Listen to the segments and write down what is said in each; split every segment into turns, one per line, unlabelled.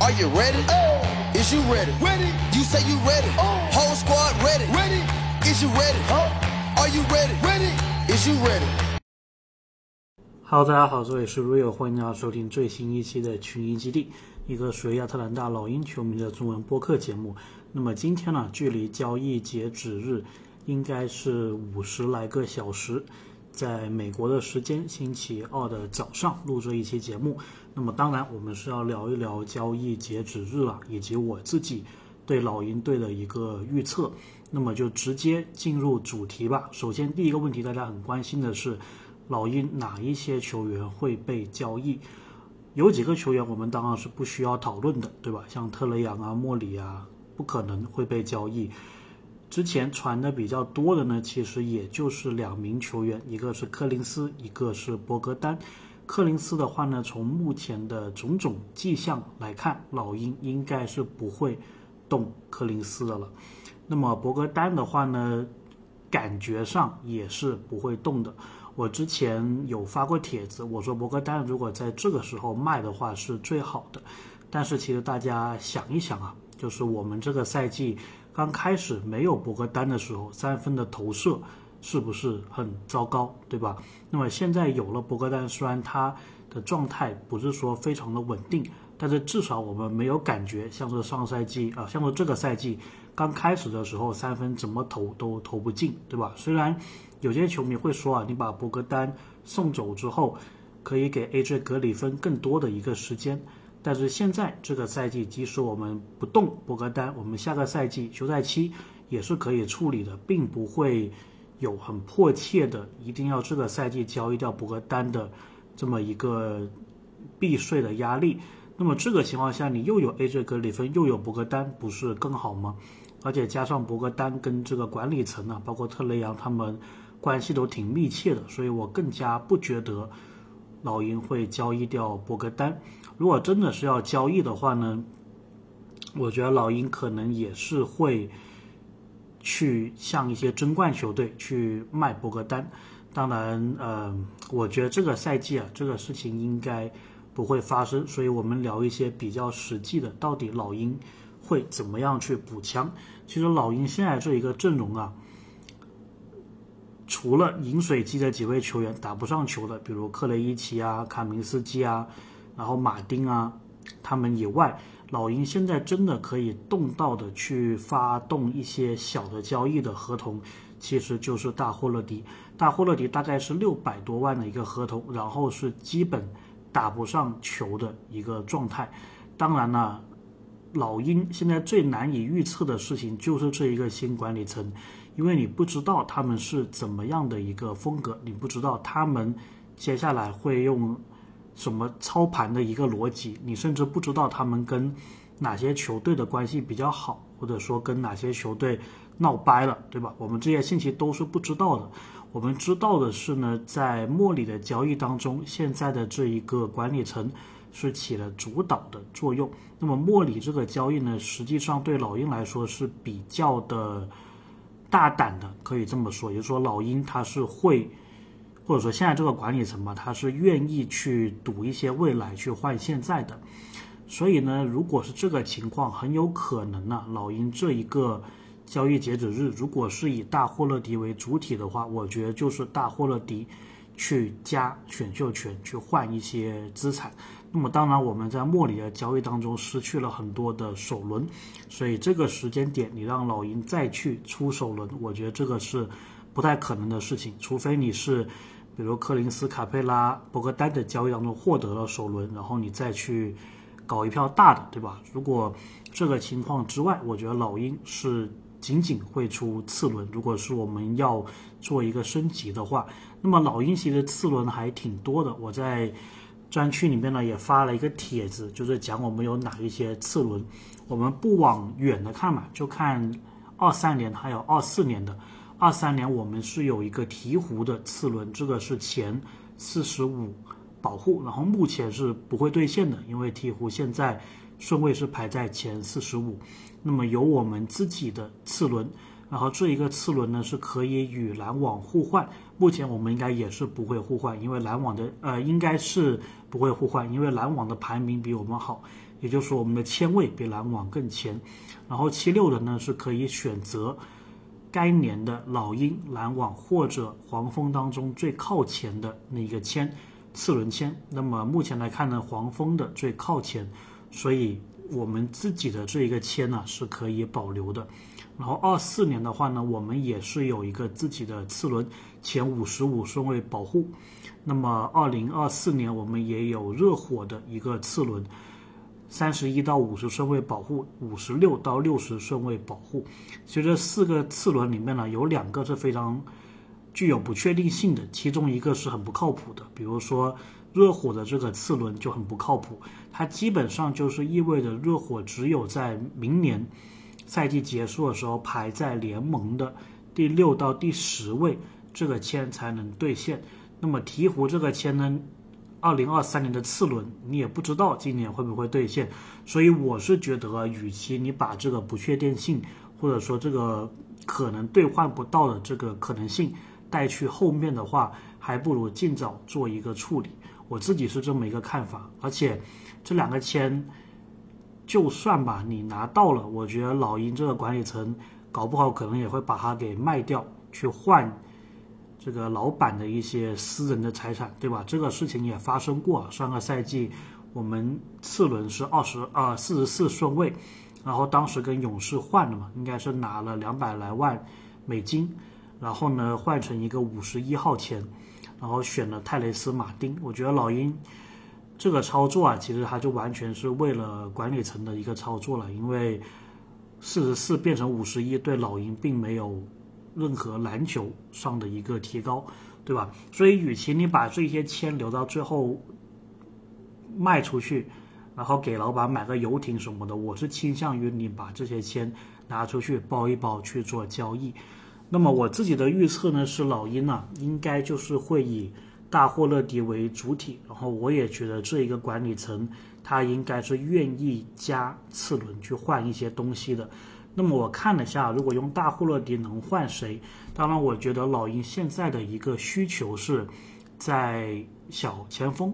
Are you ready? Oh. Is you ready? Ready. You say you ready. Whole squad ready. Ready. Is you ready? Are you ready? Ready. Is you ready?
Hello，大家好，这里是 Rio，欢迎大家收听最新一期的群英基地，一个属于亚特兰大老鹰球迷的中文播客节目。那么今天呢，距离交易截止日应该是五十来个小时，在美国的时间星期二的早上录这一期节目。那么当然，我们是要聊一聊交易截止日了，以及我自己对老鹰队的一个预测。那么就直接进入主题吧。首先，第一个问题，大家很关心的是。老鹰哪一些球员会被交易？有几个球员我们当然是不需要讨论的，对吧？像特雷杨啊、莫里啊，不可能会被交易。之前传的比较多的呢，其实也就是两名球员，一个是柯林斯，一个是博格丹。柯林斯的话呢，从目前的种种迹象来看，老鹰应该是不会动柯林斯的了。那么博格丹的话呢，感觉上也是不会动的。我之前有发过帖子，我说博格丹如果在这个时候卖的话是最好的。但是其实大家想一想啊，就是我们这个赛季刚开始没有博格丹的时候，三分的投射是不是很糟糕，对吧？那么现在有了博格丹，虽然他的状态不是说非常的稳定，但是至少我们没有感觉像是上赛季啊，像是这个赛季刚开始的时候三分怎么投都投不进，对吧？虽然。有些球迷会说啊，你把博格丹送走之后，可以给 AJ 格里芬更多的一个时间。但是现在这个赛季，即使我们不动博格丹，我们下个赛季休赛期也是可以处理的，并不会有很迫切的一定要这个赛季交易掉博格丹的这么一个避税的压力。那么这个情况下，你又有 AJ 格里芬，又有博格丹，不是更好吗？而且加上博格丹跟这个管理层啊，包括特雷杨他们。关系都挺密切的，所以我更加不觉得老鹰会交易掉博格丹。如果真的是要交易的话呢，我觉得老鹰可能也是会去向一些争冠球队去卖博格丹。当然，呃，我觉得这个赛季啊，这个事情应该不会发生。所以我们聊一些比较实际的，到底老鹰会怎么样去补强？其实老鹰现在这一个阵容啊。除了饮水机的几位球员打不上球的，比如克雷伊奇啊、卡明斯基啊，然后马丁啊，他们以外，老鹰现在真的可以动到的去发动一些小的交易的合同，其实就是大霍勒迪。大霍勒迪大概是六百多万的一个合同，然后是基本打不上球的一个状态。当然了，老鹰现在最难以预测的事情就是这一个新管理层。因为你不知道他们是怎么样的一个风格，你不知道他们接下来会用什么操盘的一个逻辑，你甚至不知道他们跟哪些球队的关系比较好，或者说跟哪些球队闹掰了，对吧？我们这些信息都是不知道的。我们知道的是呢，在莫里的交易当中，现在的这一个管理层是起了主导的作用。那么莫里这个交易呢，实际上对老鹰来说是比较的。大胆的可以这么说，也就是说，老鹰他是会，或者说现在这个管理层嘛，他是愿意去赌一些未来去换现在的。所以呢，如果是这个情况，很有可能呢，老鹰这一个交易截止日，如果是以大霍勒迪为主体的话，我觉得就是大霍勒迪去加选秀权去换一些资产。那么当然，我们在莫里的交易当中失去了很多的首轮，所以这个时间点你让老鹰再去出首轮，我觉得这个是不太可能的事情。除非你是，比如柯林斯、卡佩拉、博格丹的交易当中获得了首轮，然后你再去搞一票大的，对吧？如果这个情况之外，我觉得老鹰是仅仅会出次轮。如果是我们要做一个升级的话，那么老鹰其实次轮还挺多的。我在。专区里面呢也发了一个帖子，就是讲我们有哪一些次轮。我们不往远的看嘛，就看二三年还有二四年的。二三年我们是有一个鹈鹕的次轮，这个是前四十五保护，然后目前是不会兑现的，因为鹈鹕现在顺位是排在前四十五。那么有我们自己的次轮，然后这一个次轮呢是可以与篮网互换，目前我们应该也是不会互换，因为篮网的呃应该是不会互换，因为篮网的排名比我们好，也就是说我们的签位比篮网更前。然后七六人呢是可以选择该年的老鹰、篮网或者黄蜂当中最靠前的那一个签次轮签。那么目前来看呢，黄蜂的最靠前，所以我们自己的这一个签呢是可以保留的。然后二四年的话呢，我们也是有一个自己的次轮前五十五顺位保护。那么二零二四年我们也有热火的一个次轮，三十一到五十顺位保护，五十六到六十顺位保护。其实这四个次轮里面呢，有两个是非常具有不确定性的，其中一个是很不靠谱的。比如说热火的这个次轮就很不靠谱，它基本上就是意味着热火只有在明年。赛季结束的时候，排在联盟的第六到第十位，这个签才能兑现。那么鹈鹕这个签呢，二零二三年的次轮，你也不知道今年会不会兑现。所以我是觉得，与其你把这个不确定性，或者说这个可能兑换不到的这个可能性带去后面的话，还不如尽早做一个处理。我自己是这么一个看法。而且这两个签。就算吧，你拿到了，我觉得老鹰这个管理层搞不好可能也会把它给卖掉，去换这个老板的一些私人的财产，对吧？这个事情也发生过。上个赛季我们次轮是二十二四十四顺位，然后当时跟勇士换了嘛，应该是拿了两百来万美金，然后呢换成一个五十一号签，然后选了泰雷斯马丁。我觉得老鹰。这个操作啊，其实它就完全是为了管理层的一个操作了，因为四十四变成五十一，对老鹰并没有任何篮球上的一个提高，对吧？所以，与其你把这些签留到最后卖出去，然后给老板买个游艇什么的，我是倾向于你把这些签拿出去包一包去做交易。那么，我自己的预测呢是，老鹰呢应该就是会以。大霍勒迪为主体，然后我也觉得这一个管理层他应该是愿意加次轮去换一些东西的。那么我看了下，如果用大霍勒迪能换谁？当然，我觉得老鹰现在的一个需求是在小前锋，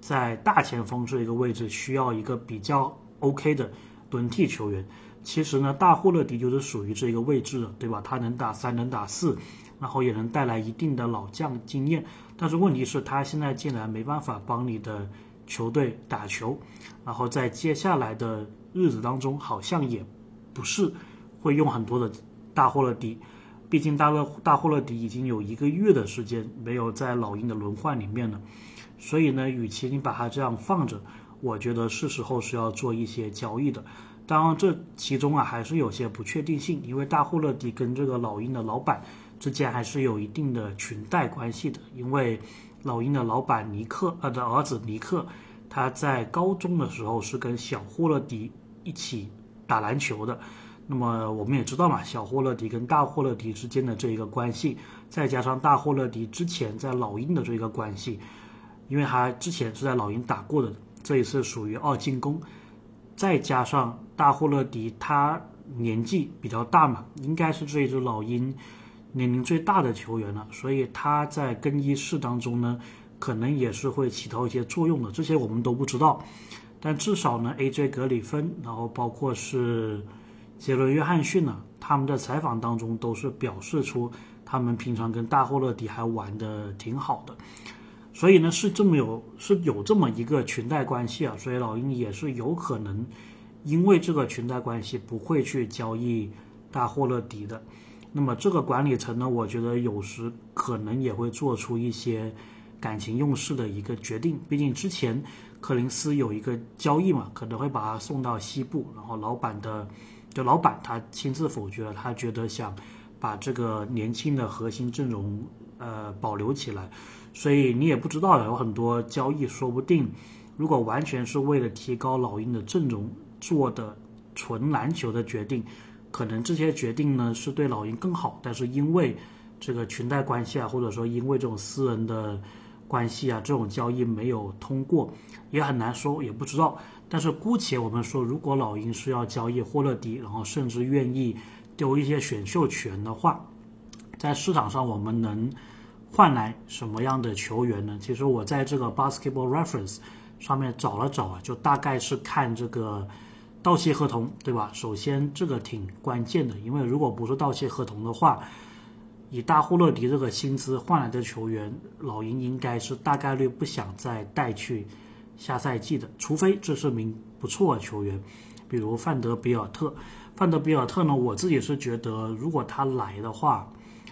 在大前锋这一个位置需要一个比较 OK 的轮替球员。其实呢，大霍勒迪就是属于这一个位置的，对吧？他能打三，能打四，然后也能带来一定的老将经验。但是问题是，他现在竟然没办法帮你的球队打球，然后在接下来的日子当中，好像也不是会用很多的大霍勒迪，毕竟大勒大霍勒迪已经有一个月的时间没有在老鹰的轮换里面了，所以呢，与其你把它这样放着，我觉得是时候是要做一些交易的。当然，这其中啊还是有些不确定性，因为大霍勒迪跟这个老鹰的老板。之间还是有一定的裙带关系的，因为老鹰的老板尼克呃的儿子尼克，他在高中的时候是跟小霍勒迪一起打篮球的。那么我们也知道嘛，小霍勒迪跟大霍勒迪之间的这一个关系，再加上大霍勒迪之前在老鹰的这一个关系，因为他之前是在老鹰打过的，这一次属于二进攻，再加上大霍勒迪他年纪比较大嘛，应该是这一支老鹰。年龄最大的球员了，所以他在更衣室当中呢，可能也是会起到一些作用的。这些我们都不知道，但至少呢，A.J. 格里芬，然后包括是杰伦约翰逊呢，他们的采访当中都是表示出他们平常跟大霍勒迪还玩的挺好的。所以呢，是这么有是有这么一个裙带关系啊，所以老鹰也是有可能因为这个裙带关系不会去交易大霍勒迪的。那么这个管理层呢，我觉得有时可能也会做出一些感情用事的一个决定。毕竟之前柯林斯有一个交易嘛，可能会把他送到西部，然后老板的就老板他亲自否决了，他觉得想把这个年轻的核心阵容呃保留起来。所以你也不知道有很多交易，说不定如果完全是为了提高老鹰的阵容做的纯篮球的决定。可能这些决定呢是对老鹰更好，但是因为这个裙带关系啊，或者说因为这种私人的关系啊，这种交易没有通过，也很难说，也不知道。但是姑且我们说，如果老鹰是要交易霍勒迪，然后甚至愿意丢一些选秀权的话，在市场上我们能换来什么样的球员呢？其实我在这个 Basketball Reference 上面找了找啊，就大概是看这个到期合同，对吧？首先这个挺关键的，因为如果不是到期合同的话，以大霍勒迪这个薪资换来的球员，老鹰应该是大概率不想再带去下赛季的，除非这是名不错的球员，比如范德比尔特。范德比尔特呢，我自己是觉得，如果他来的话，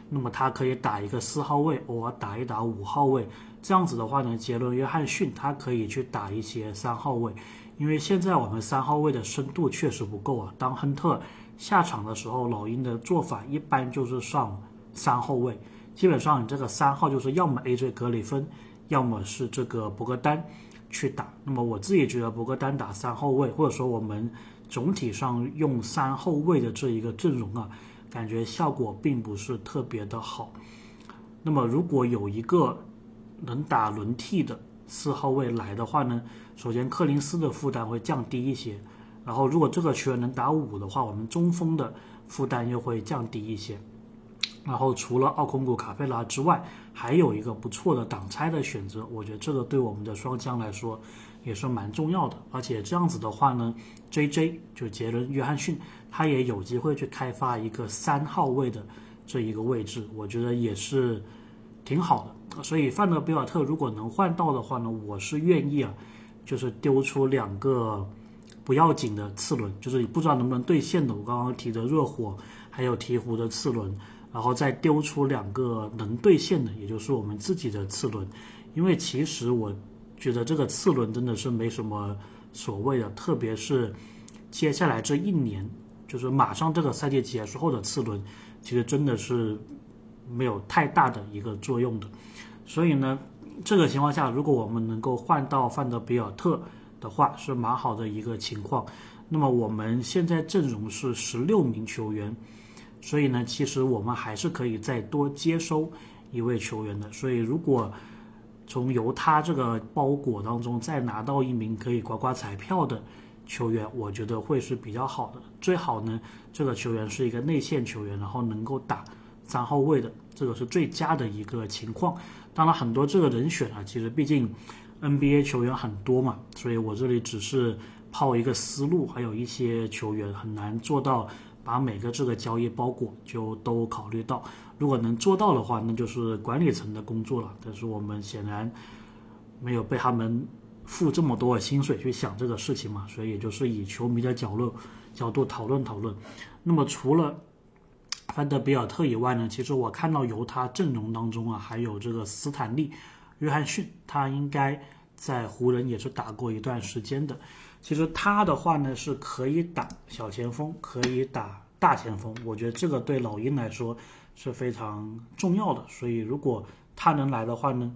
那么他可以打一个四号位，偶尔打一打五号位。这样子的话呢，杰伦约翰逊他可以去打一些三号位，因为现在我们三号位的深度确实不够啊。当亨特下场的时候，老鹰的做法一般就是上三后卫，基本上你这个三号就是要么 AJ 格里芬，要么是这个博格丹去打。那么我自己觉得博格丹打三号位，或者说我们。总体上用三后卫的这一个阵容啊，感觉效果并不是特别的好。那么如果有一个能打轮替的四号位来的话呢，首先克林斯的负担会降低一些，然后如果这个球员能打五的话，我们中锋的负担又会降低一些。然后除了奥孔古卡佩拉之外，还有一个不错的挡拆的选择，我觉得这个对我们的双枪来说。也是蛮重要的，而且这样子的话呢，J J 就杰伦约翰逊，他也有机会去开发一个三号位的这一个位置，我觉得也是挺好的。所以范德比尔特如果能换到的话呢，我是愿意啊，就是丢出两个不要紧的次轮，就是不知道能不能兑现的。我刚刚提的热火还有鹈鹕的次轮，然后再丢出两个能兑现的，也就是我们自己的次轮，因为其实我。觉得这个次轮真的是没什么所谓的，特别是接下来这一年，就是马上这个赛季结束后的次轮，其实真的是没有太大的一个作用的。所以呢，这个情况下，如果我们能够换到范德比尔特的话，是蛮好的一个情况。那么我们现在阵容是十六名球员，所以呢，其实我们还是可以再多接收一位球员的。所以如果从由他这个包裹当中再拿到一名可以刮刮彩票的球员，我觉得会是比较好的。最好呢，这个球员是一个内线球员，然后能够打三号位的，这个是最佳的一个情况。当然，很多这个人选啊，其实毕竟 NBA 球员很多嘛，所以我这里只是抛一个思路，还有一些球员很难做到。把每个这个交易包裹就都考虑到，如果能做到的话，那就是管理层的工作了。但是我们显然没有被他们付这么多的薪水去想这个事情嘛，所以也就是以球迷的角度角度讨论讨论。那么除了范德比尔特以外呢，其实我看到犹他阵容当中啊，还有这个斯坦利·约翰逊，他应该在湖人也是打过一段时间的。其实他的话呢是可以打小前锋，可以打大前锋，我觉得这个对老鹰来说是非常重要的。所以如果他能来的话呢，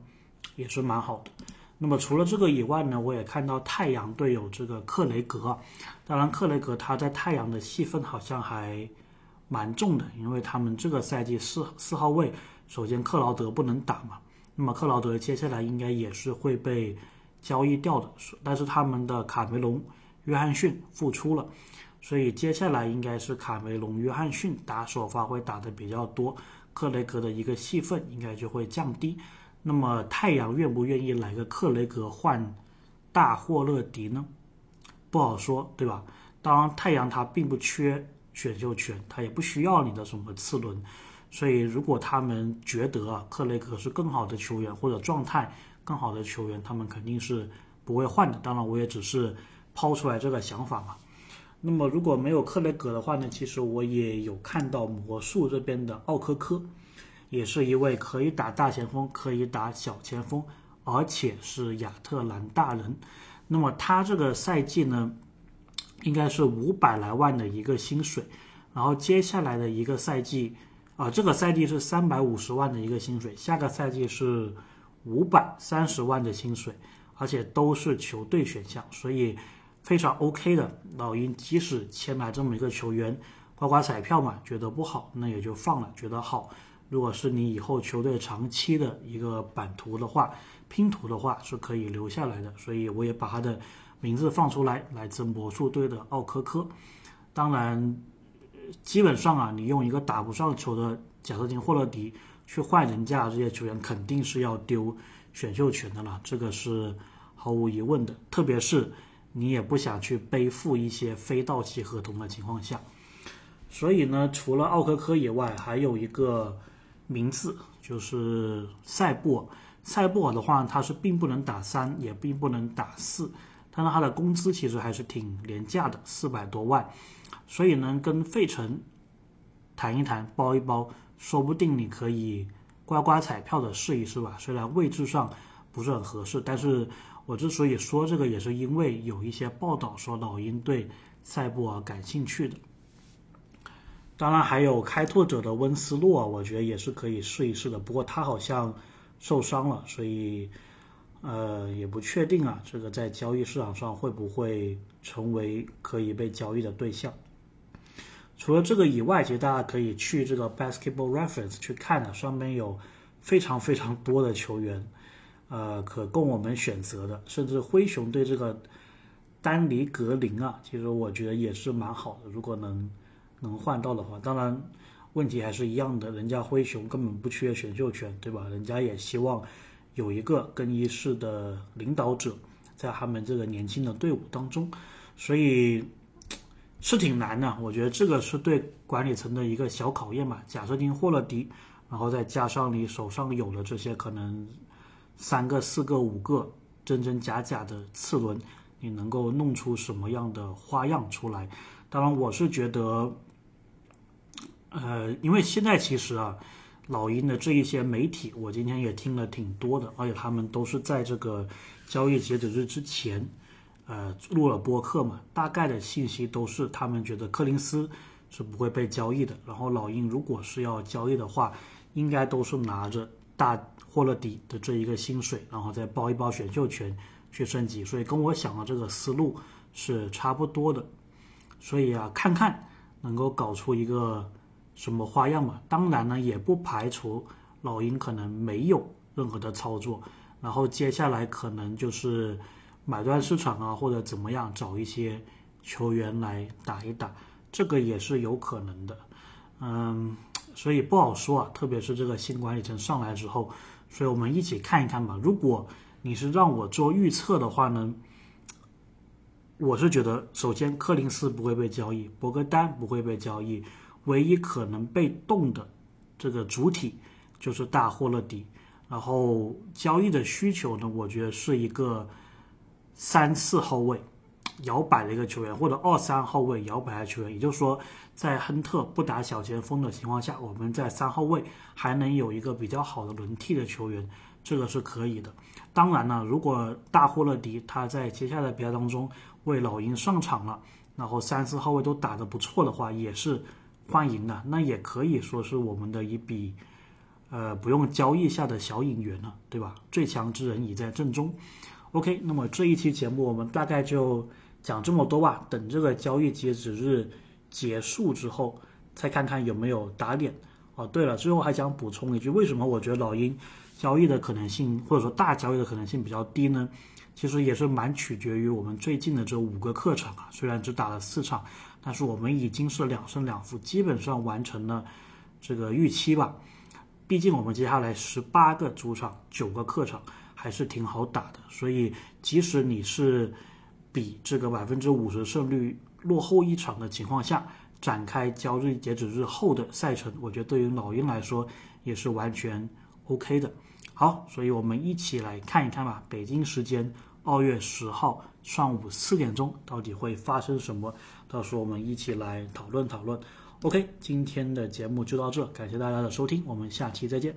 也是蛮好的。那么除了这个以外呢，我也看到太阳队有这个克雷格，当然克雷格他在太阳的戏份好像还蛮重的，因为他们这个赛季四四号位，首先克劳德不能打嘛，那么克劳德接下来应该也是会被。交易掉的，但是他们的卡梅隆·约翰逊复出了，所以接下来应该是卡梅隆·约翰逊打首发会打的比较多，克雷格的一个戏份应该就会降低。那么太阳愿不愿意来个克雷格换大霍勒迪呢？不好说，对吧？当然，太阳他并不缺选秀权，他也不需要你的什么次轮，所以如果他们觉得啊克雷格是更好的球员或者状态。更好的球员，他们肯定是不会换的。当然，我也只是抛出来这个想法嘛。那么，如果没有克雷格的话呢？其实我也有看到魔术这边的奥科科，也是一位可以打大前锋、可以打小前锋，而且是亚特兰大人。那么他这个赛季呢，应该是五百来万的一个薪水。然后接下来的一个赛季，啊，这个赛季是三百五十万的一个薪水，下个赛季是。五百三十万的薪水，而且都是球队选项，所以非常 OK 的。老鹰即使签来这么一个球员，刮刮彩票嘛，觉得不好，那也就放了；觉得好，如果是你以后球队长期的一个版图的话，拼图的话是可以留下来的。所以我也把他的名字放出来，来自魔术队的奥科科。当然，基本上啊，你用一个打不上球的贾斯汀霍勒迪去换人家这些球员，肯定是要丢选秀权的了，这个是毫无疑问的。特别是你也不想去背负一些非到期合同的情况下，所以呢，除了奥科科以外，还有一个名字就是塞布尔。塞布尔的话，他是并不能打三，也并不能打四，但是他的工资其实还是挺廉价的，四百多万。所以呢，跟费城谈一谈，包一包，说不定你可以刮刮彩票的试一试吧。虽然位置上不是很合适，但是我之所以说这个，也是因为有一些报道说老鹰对塞布尔感兴趣的。当然还有开拓者的温斯洛，我觉得也是可以试一试的。不过他好像受伤了，所以呃也不确定啊，这个在交易市场上会不会成为可以被交易的对象。除了这个以外，其实大家可以去这个 Basketball Reference 去看的，上面有非常非常多的球员，呃，可供我们选择的。甚至灰熊对这个丹尼格林啊，其实我觉得也是蛮好的，如果能能换到的话。当然，问题还是一样的，人家灰熊根本不缺选秀权，对吧？人家也希望有一个更衣室的领导者在他们这个年轻的队伍当中，所以。是挺难的，我觉得这个是对管理层的一个小考验吧。假设您获了敌，然后再加上你手上有了这些可能三个、四个、五个真真假假的次轮，你能够弄出什么样的花样出来？当然，我是觉得，呃，因为现在其实啊，老鹰的这一些媒体，我今天也听了挺多的，而且他们都是在这个交易截止日之前。呃，录了播客嘛，大概的信息都是他们觉得柯林斯是不会被交易的。然后老鹰如果是要交易的话，应该都是拿着大霍勒迪的这一个薪水，然后再包一包选秀权去升级。所以跟我想的这个思路是差不多的。所以啊，看看能够搞出一个什么花样嘛。当然呢，也不排除老鹰可能没有任何的操作，然后接下来可能就是。买断市场啊，或者怎么样，找一些球员来打一打，这个也是有可能的。嗯，所以不好说啊，特别是这个新管理层上来之后，所以我们一起看一看吧。如果你是让我做预测的话呢，我是觉得，首先柯林斯不会被交易，博格丹不会被交易，唯一可能被动的这个主体就是大霍勒迪。然后交易的需求呢，我觉得是一个。三四后卫摇摆的一个球员，或者二三后卫摇摆的球员，也就是说，在亨特不打小前锋的情况下，我们在三后卫还能有一个比较好的轮替的球员，这个是可以的。当然了，如果大霍勒迪他在接下来比赛当中为老鹰上场了，然后三四号位都打得不错的话，也是欢迎的。那也可以说是我们的一笔呃不用交易下的小引援了，对吧？最强之人已在阵中。OK，那么这一期节目我们大概就讲这么多吧。等这个交易截止日结束之后，再看看有没有打脸。哦，对了，最后还想补充一句，为什么我觉得老鹰交易的可能性，或者说大交易的可能性比较低呢？其实也是蛮取决于我们最近的这五个客场啊。虽然只打了四场，但是我们已经是两胜两负，基本上完成了这个预期吧。毕竟我们接下来十八个主场，九个客场。还是挺好打的，所以即使你是比这个百分之五十胜率落后一场的情况下，展开交易截止日后的赛程，我觉得对于老鹰来说也是完全 OK 的。好，所以我们一起来看一看吧。北京时间二月十号上午四点钟，到底会发生什么？到时候我们一起来讨论讨论。OK，今天的节目就到这，感谢大家的收听，我们下期再见。